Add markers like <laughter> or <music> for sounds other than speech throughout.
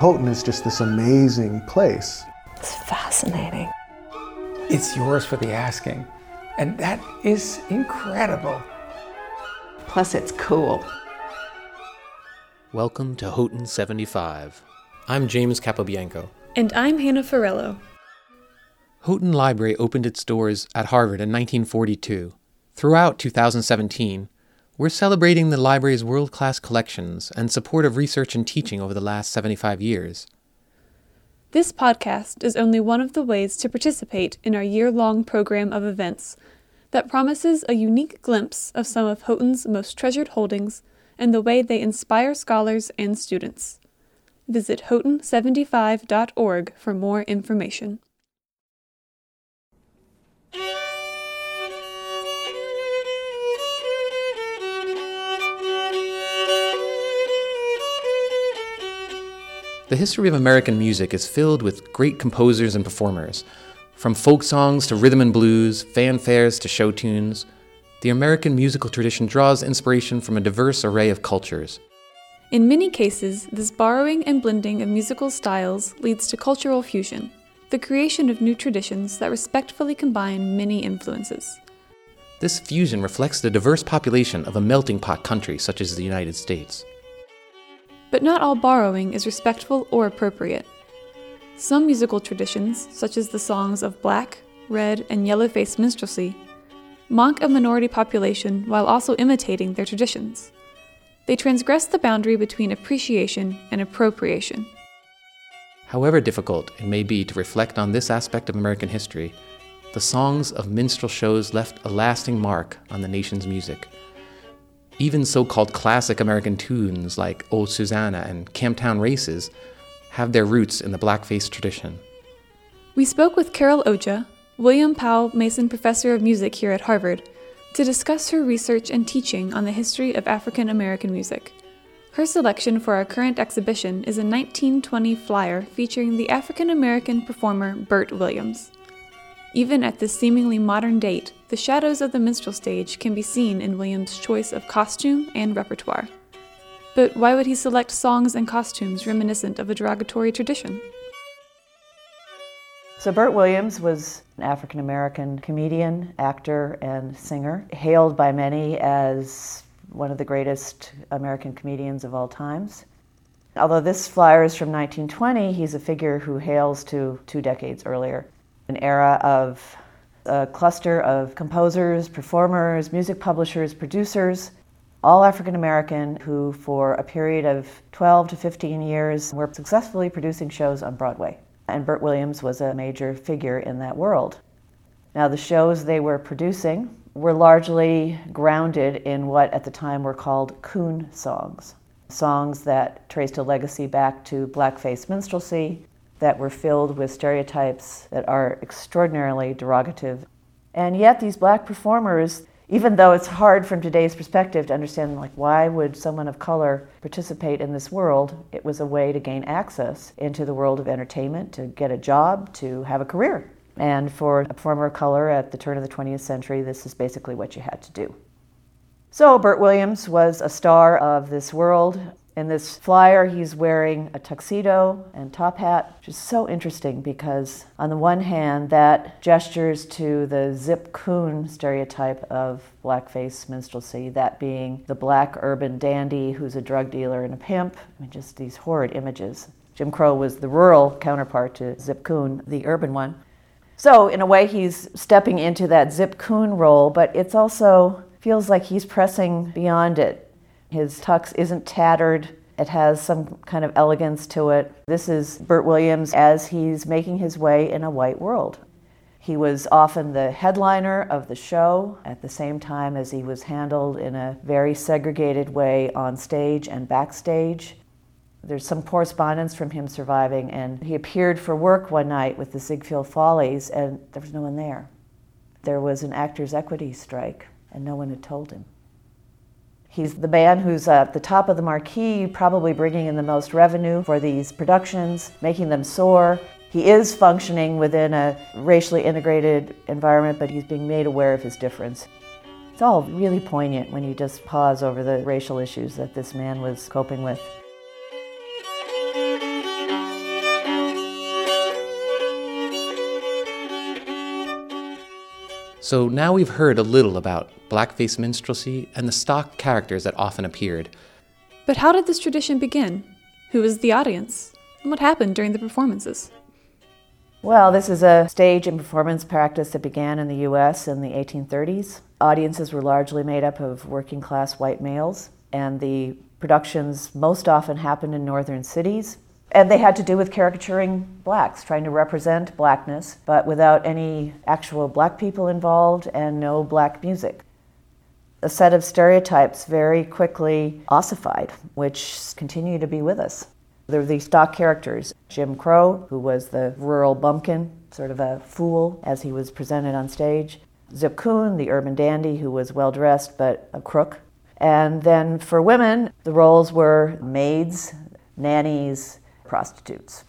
Houghton is just this amazing place. It's fascinating. It's yours for the asking. And that is incredible. Plus, it's cool. Welcome to Houghton 75. I'm James Capobianco. And I'm Hannah Farello. Houghton Library opened its doors at Harvard in 1942. Throughout 2017, we're celebrating the library's world class collections and support of research and teaching over the last 75 years. This podcast is only one of the ways to participate in our year long program of events that promises a unique glimpse of some of Houghton's most treasured holdings and the way they inspire scholars and students. Visit houghton75.org for more information. The history of American music is filled with great composers and performers. From folk songs to rhythm and blues, fanfares to show tunes, the American musical tradition draws inspiration from a diverse array of cultures. In many cases, this borrowing and blending of musical styles leads to cultural fusion, the creation of new traditions that respectfully combine many influences. This fusion reflects the diverse population of a melting pot country such as the United States. But not all borrowing is respectful or appropriate. Some musical traditions, such as the songs of black, red, and yellow faced minstrelsy, mock a minority population while also imitating their traditions. They transgress the boundary between appreciation and appropriation. However difficult it may be to reflect on this aspect of American history, the songs of minstrel shows left a lasting mark on the nation's music. Even so called classic American tunes like Old Susanna and Camptown Races have their roots in the blackface tradition. We spoke with Carol Oja, William Powell Mason Professor of Music here at Harvard, to discuss her research and teaching on the history of African American music. Her selection for our current exhibition is a 1920 flyer featuring the African American performer Bert Williams. Even at this seemingly modern date, the shadows of the minstrel stage can be seen in Williams' choice of costume and repertoire. But why would he select songs and costumes reminiscent of a derogatory tradition? So, Bert Williams was an African American comedian, actor, and singer, hailed by many as one of the greatest American comedians of all times. Although this flyer is from 1920, he's a figure who hails to two decades earlier an era of a cluster of composers, performers, music publishers, producers, all African American who, for a period of 12 to 15 years, were successfully producing shows on Broadway. And Bert Williams was a major figure in that world. Now, the shows they were producing were largely grounded in what at the time were called coon songs songs that traced a legacy back to blackface minstrelsy, that were filled with stereotypes that are extraordinarily derogative. And yet, these black performers, even though it's hard from today's perspective to understand, like, why would someone of color participate in this world? It was a way to gain access into the world of entertainment, to get a job, to have a career. And for a performer of color at the turn of the 20th century, this is basically what you had to do. So, Bert Williams was a star of this world. In this flyer, he's wearing a tuxedo and top hat, which is so interesting because, on the one hand, that gestures to the Zip Coon stereotype of blackface minstrelsy, that being the black urban dandy who's a drug dealer and a pimp. I mean, just these horrid images. Jim Crow was the rural counterpart to Zip Coon, the urban one. So, in a way, he's stepping into that Zip Coon role, but it's also feels like he's pressing beyond it his tux isn't tattered. It has some kind of elegance to it. This is Bert Williams as he's making his way in a white world. He was often the headliner of the show at the same time as he was handled in a very segregated way on stage and backstage. There's some correspondence from him surviving, and he appeared for work one night with the Ziegfeld Follies, and there was no one there. There was an actors' equity strike, and no one had told him. He's the man who's at the top of the marquee, probably bringing in the most revenue for these productions, making them soar. He is functioning within a racially integrated environment, but he's being made aware of his difference. It's all really poignant when you just pause over the racial issues that this man was coping with. So now we've heard a little about blackface minstrelsy and the stock characters that often appeared. But how did this tradition begin? Who was the audience? And what happened during the performances? Well, this is a stage and performance practice that began in the US in the 1830s. Audiences were largely made up of working class white males, and the productions most often happened in northern cities. And they had to do with caricaturing blacks, trying to represent blackness, but without any actual black people involved and no black music. A set of stereotypes very quickly ossified, which continue to be with us. There were these stock characters Jim Crow, who was the rural bumpkin, sort of a fool as he was presented on stage, Zip Coon, the urban dandy who was well dressed but a crook. And then for women, the roles were maids, nannies, prostitutes.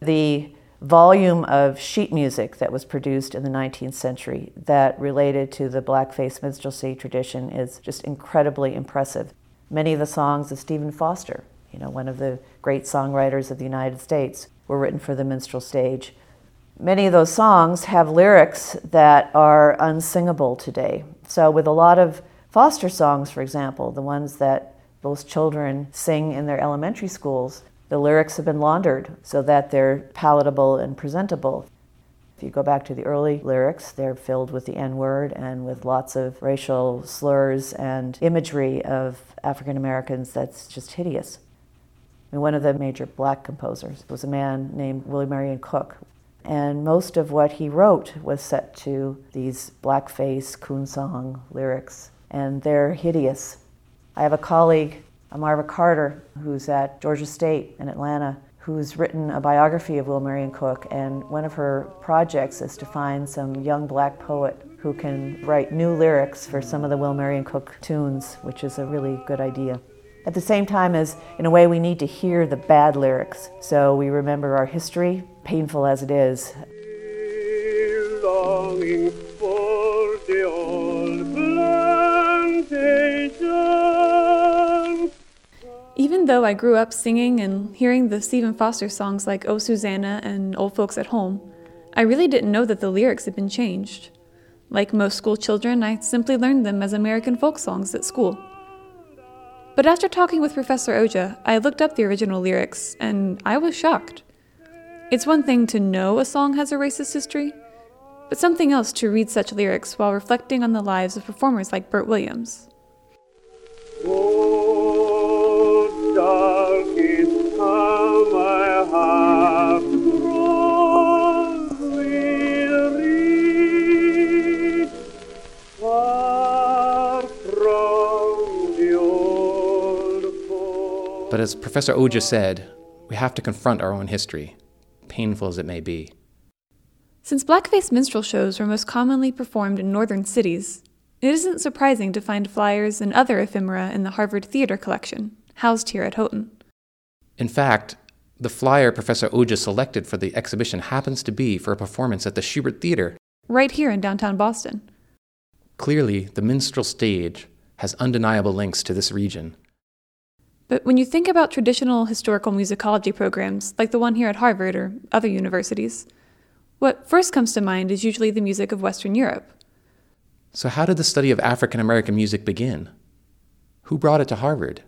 The volume of sheet music that was produced in the 19th century that related to the blackface minstrelsy tradition is just incredibly impressive. Many of the songs of Stephen Foster you know, one of the great songwriters of the United States, were written for the minstrel stage. Many of those songs have lyrics that are unsingable today. So, with a lot of Foster songs, for example, the ones that most children sing in their elementary schools, the lyrics have been laundered so that they're palatable and presentable. If you go back to the early lyrics, they're filled with the N word and with lots of racial slurs and imagery of African Americans that's just hideous. And one of the major black composers was a man named Willie Marion Cook. And most of what he wrote was set to these blackface coon song lyrics, and they're hideous. I have a colleague, Uh, Marva Carter, who's at Georgia State in Atlanta, who's written a biography of Will Marion Cook, and one of her projects is to find some young black poet who can write new lyrics for some of the Will Marion Cook tunes, which is a really good idea. At the same time as, in a way, we need to hear the bad lyrics so we remember our history, painful as it is. Even though I grew up singing and hearing the Stephen Foster songs like Oh Susanna and Old Folks at Home, I really didn't know that the lyrics had been changed. Like most school children, I simply learned them as American folk songs at school. But after talking with Professor Oja, I looked up the original lyrics, and I was shocked. It's one thing to know a song has a racist history, but something else to read such lyrics while reflecting on the lives of performers like Bert Williams. Oh, But as Professor Oja said, we have to confront our own history, painful as it may be. Since blackface minstrel shows were most commonly performed in northern cities, it isn't surprising to find flyers and other ephemera in the Harvard Theater collection, housed here at Houghton. In fact, the flyer Professor Oja selected for the exhibition happens to be for a performance at the Shubert Theater. Right here in downtown Boston. Clearly, the minstrel stage has undeniable links to this region. But when you think about traditional historical musicology programs, like the one here at Harvard or other universities, what first comes to mind is usually the music of Western Europe. So, how did the study of African American music begin? Who brought it to Harvard?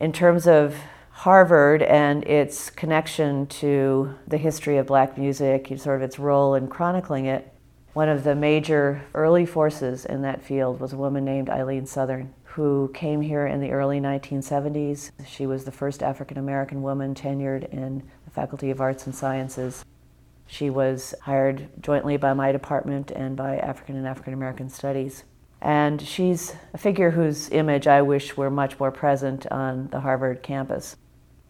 In terms of Harvard and its connection to the history of black music, sort of its role in chronicling it, one of the major early forces in that field was a woman named Eileen Southern who came here in the early 1970s. She was the first African American woman tenured in the Faculty of Arts and Sciences. She was hired jointly by my department and by African and African American Studies. And she's a figure whose image I wish were much more present on the Harvard campus.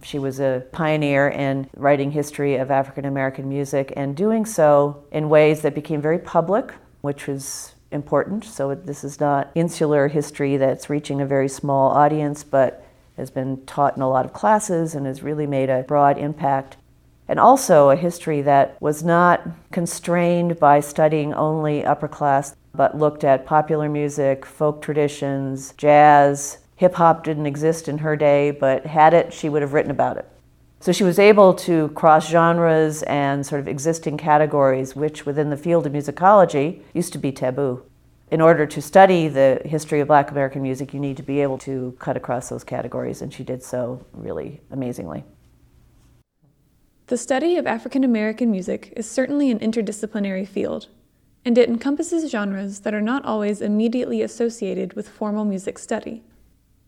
She was a pioneer in writing history of African American music and doing so in ways that became very public, which was important. So this is not insular history that's reaching a very small audience, but has been taught in a lot of classes and has really made a broad impact. And also a history that was not constrained by studying only upper class, but looked at popular music, folk traditions, jazz. Hip hop didn't exist in her day, but had it, she would have written about it. So she was able to cross genres and sort of existing categories, which within the field of musicology used to be taboo. In order to study the history of black American music, you need to be able to cut across those categories, and she did so really amazingly. The study of African American music is certainly an interdisciplinary field, and it encompasses genres that are not always immediately associated with formal music study.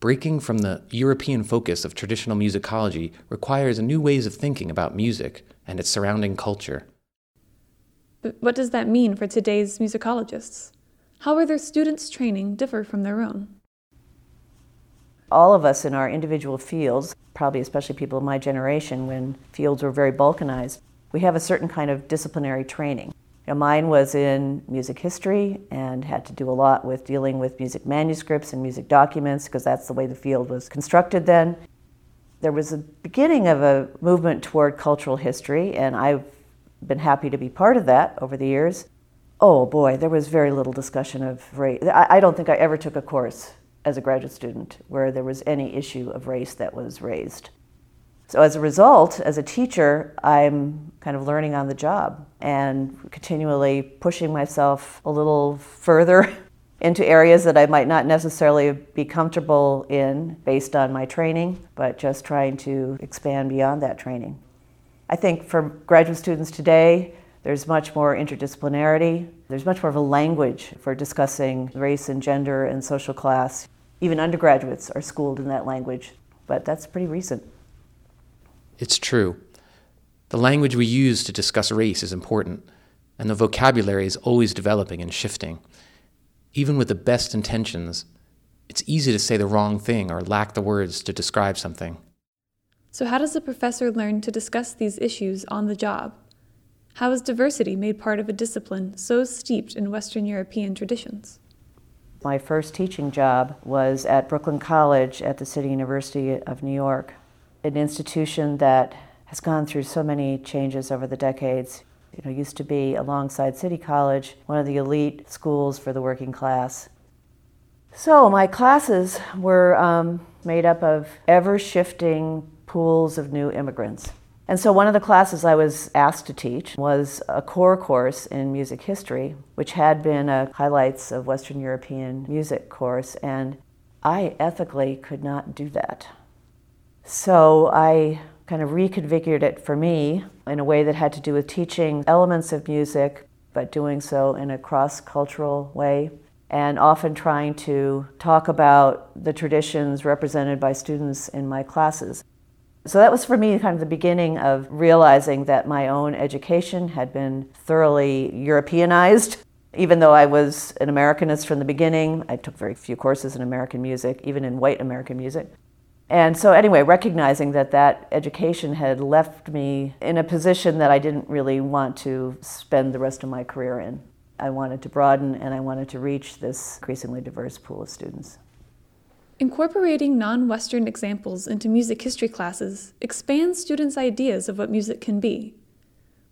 Breaking from the European focus of traditional musicology requires new ways of thinking about music and its surrounding culture. But what does that mean for today's musicologists? How will their students' training differ from their own? All of us in our individual fields, probably especially people of my generation when fields were very balkanized, we have a certain kind of disciplinary training. Mine was in music history and had to do a lot with dealing with music manuscripts and music documents because that's the way the field was constructed then. There was a beginning of a movement toward cultural history, and I've been happy to be part of that over the years. Oh boy, there was very little discussion of race. I don't think I ever took a course as a graduate student where there was any issue of race that was raised. So, as a result, as a teacher, I'm kind of learning on the job and continually pushing myself a little further <laughs> into areas that I might not necessarily be comfortable in based on my training, but just trying to expand beyond that training. I think for graduate students today, there's much more interdisciplinarity. There's much more of a language for discussing race and gender and social class. Even undergraduates are schooled in that language, but that's pretty recent. It's true. The language we use to discuss race is important, and the vocabulary is always developing and shifting. Even with the best intentions, it's easy to say the wrong thing or lack the words to describe something. So, how does a professor learn to discuss these issues on the job? How is diversity made part of a discipline so steeped in Western European traditions? My first teaching job was at Brooklyn College at the City University of New York an institution that has gone through so many changes over the decades. You know, used to be alongside City College, one of the elite schools for the working class. So my classes were um, made up of ever shifting pools of new immigrants. And so one of the classes I was asked to teach was a core course in music history, which had been a highlights of Western European music course, and I ethically could not do that. So I kind of reconfigured it for me in a way that had to do with teaching elements of music, but doing so in a cross cultural way, and often trying to talk about the traditions represented by students in my classes. So that was for me kind of the beginning of realizing that my own education had been thoroughly Europeanized. Even though I was an Americanist from the beginning, I took very few courses in American music, even in white American music. And so, anyway, recognizing that that education had left me in a position that I didn't really want to spend the rest of my career in. I wanted to broaden and I wanted to reach this increasingly diverse pool of students. Incorporating non Western examples into music history classes expands students' ideas of what music can be.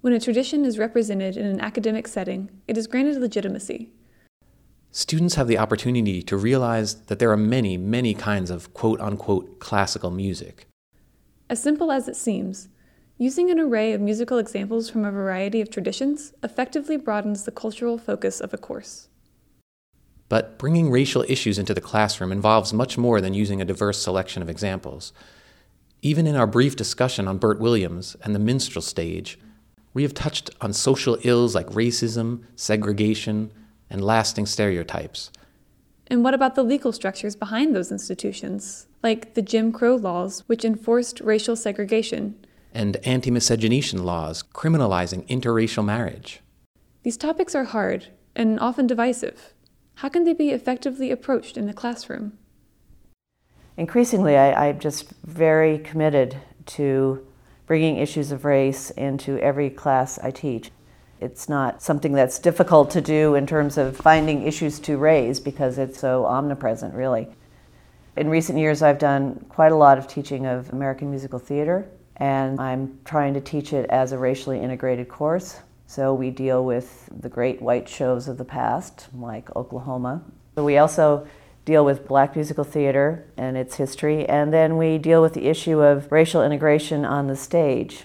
When a tradition is represented in an academic setting, it is granted legitimacy, students have the opportunity to realize that there are many, many kinds of quote unquote classical music. As simple as it seems, using an array of musical examples from a variety of traditions effectively broadens the cultural focus of a course. But bringing racial issues into the classroom involves much more than using a diverse selection of examples. Even in our brief discussion on Bert Williams and the minstrel stage, we have touched on social ills like racism, segregation, and lasting stereotypes. And what about the legal structures behind those institutions, like the Jim Crow laws, which enforced racial segregation? And anti miscegenation laws criminalizing interracial marriage. These topics are hard and often divisive. How can they be effectively approached in the classroom? Increasingly, I, I'm just very committed to bringing issues of race into every class I teach. It's not something that's difficult to do in terms of finding issues to raise because it's so omnipresent, really. In recent years, I've done quite a lot of teaching of American musical theater, and I'm trying to teach it as a racially integrated course. So we deal with the great white shows of the past, like Oklahoma. But we also deal with black musical theater and its history, and then we deal with the issue of racial integration on the stage.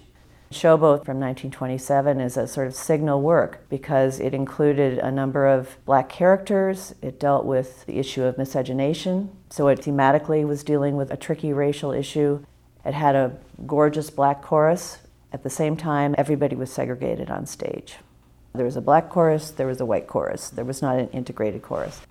Showboat from 1927 is a sort of signal work because it included a number of black characters. It dealt with the issue of miscegenation, so it thematically was dealing with a tricky racial issue. It had a gorgeous black chorus. At the same time, everybody was segregated on stage. There was a black chorus, there was a white chorus. There was not an integrated chorus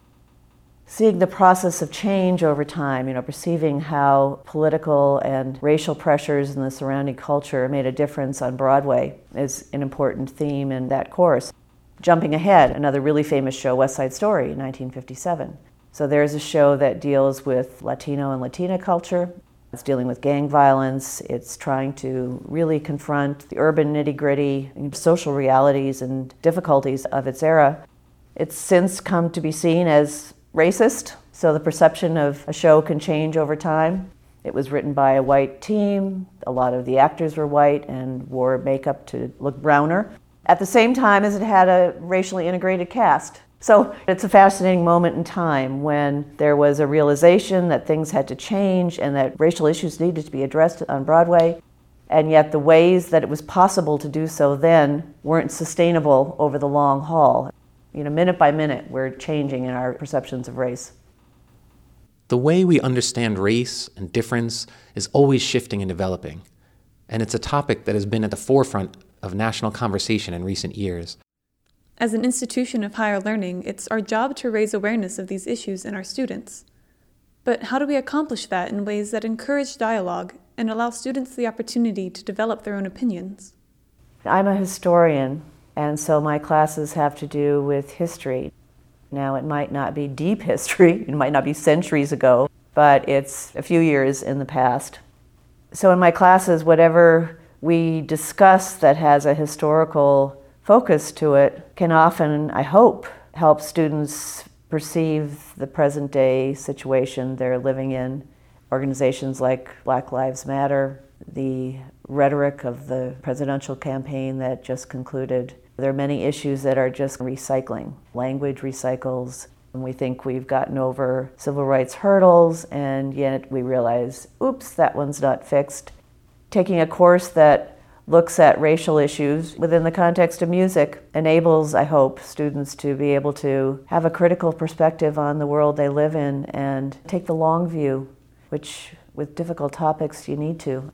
seeing the process of change over time, you know, perceiving how political and racial pressures in the surrounding culture made a difference on Broadway is an important theme in that course. Jumping ahead, another really famous show, West Side Story, 1957. So there's a show that deals with Latino and Latina culture. It's dealing with gang violence. It's trying to really confront the urban nitty gritty social realities and difficulties of its era. It's since come to be seen as racist, so the perception of a show can change over time. It was written by a white team. A lot of the actors were white and wore makeup to look browner. At the same time as it had a racially integrated cast. So it's a fascinating moment in time when there was a realization that things had to change and that racial issues needed to be addressed on Broadway. And yet the ways that it was possible to do so then weren't sustainable over the long haul. You know, minute by minute, we're changing in our perceptions of race. The way we understand race and difference is always shifting and developing, and it's a topic that has been at the forefront of national conversation in recent years. As an institution of higher learning, it's our job to raise awareness of these issues in our students. But how do we accomplish that in ways that encourage dialogue and allow students the opportunity to develop their own opinions? I'm a historian, and so my classes have to do with history. Now, it might not be deep <laughs> history, it might not be centuries ago, but it's a few years in the past. So, in my classes, whatever we discuss that has a historical focus to it can often, I hope, help students perceive the present day situation they're living in. Organizations like Black Lives Matter, the rhetoric of the presidential campaign that just concluded, there are many issues that are just recycling. Language recycles. And we think we've gotten over civil rights hurdles, and yet we realize, oops, that one's not fixed. Taking a course that looks at racial issues within the context of music enables, I hope, students to be able to have a critical perspective on the world they live in and take the long view, which with difficult topics you need to.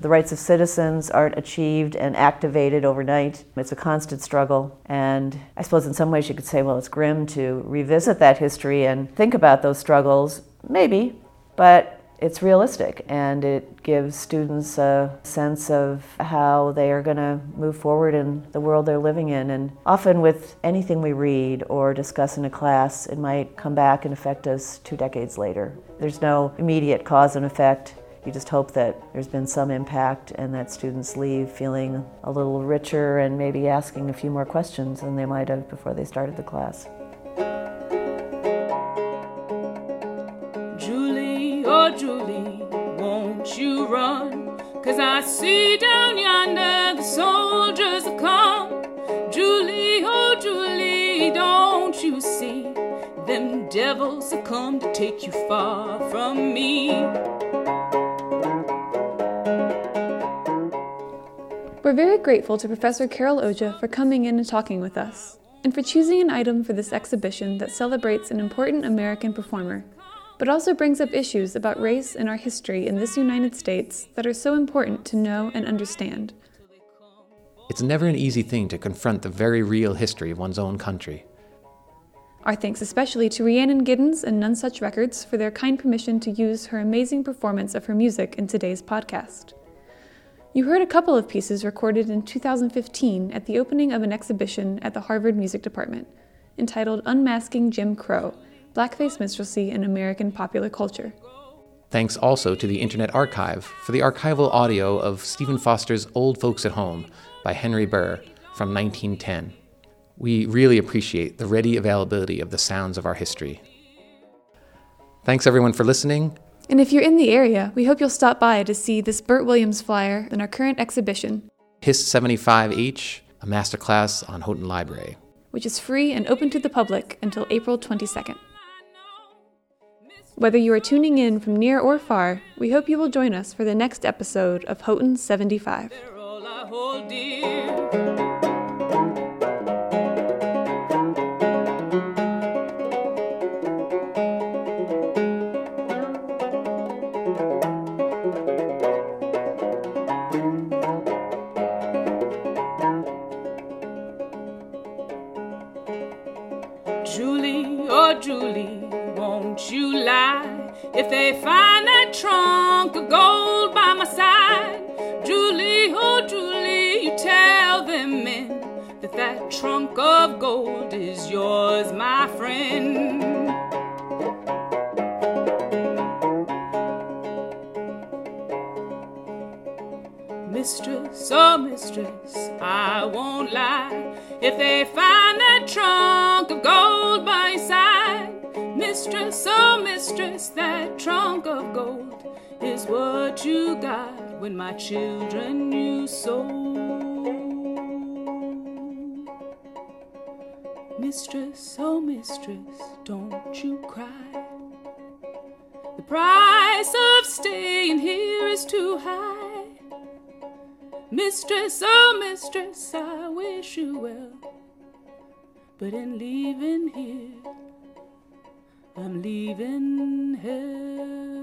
The rights of citizens aren't achieved and activated overnight. It's a constant struggle. And I suppose in some ways you could say, well, it's grim to revisit that history and think about those struggles. Maybe, but it's realistic and it gives students a sense of how they are going to move forward in the world they're living in. And often, with anything we read or discuss in a class, it might come back and affect us two decades later. There's no immediate cause and effect. You just hope that there's been some impact and that students leave feeling a little richer and maybe asking a few more questions than they might have before they started the class. Julie, oh Julie, won't you run? Cause I see down yonder the soldiers have come. Julie, oh Julie, don't you see? Them devils have come to take you far from me. We're very grateful to Professor Carol Oja for coming in and talking with us, and for choosing an item for this exhibition that celebrates an important American performer, but also brings up issues about race and our history in this United States that are so important to know and understand. It's never an easy thing to confront the very real history of one's own country. Our thanks especially to Rhiannon Giddens and Nonesuch Records for their kind permission to use her amazing performance of her music in today's podcast. You heard a couple of pieces recorded in 2015 at the opening of an exhibition at the Harvard Music Department entitled Unmasking Jim Crow Blackface Minstrelsy in American Popular Culture. Thanks also to the Internet Archive for the archival audio of Stephen Foster's Old Folks at Home by Henry Burr from 1910. We really appreciate the ready availability of the sounds of our history. Thanks everyone for listening. And if you're in the area, we hope you'll stop by to see this Bert Williams flyer in our current exhibition, HIS 75H, a masterclass on Houghton Library. which is free and open to the public until April 22nd. Whether you are tuning in from near or far, we hope you will join us for the next episode of Houghton 75. Julie, oh Julie, won't you lie if they find that trunk of gold by my side? Julie, oh Julie, you tell them men that that trunk of gold is yours, my friend. You got when my children you sold. Mistress, oh mistress, don't you cry. The price of staying here is too high. Mistress, oh mistress, I wish you well. But in leaving here, I'm leaving hell.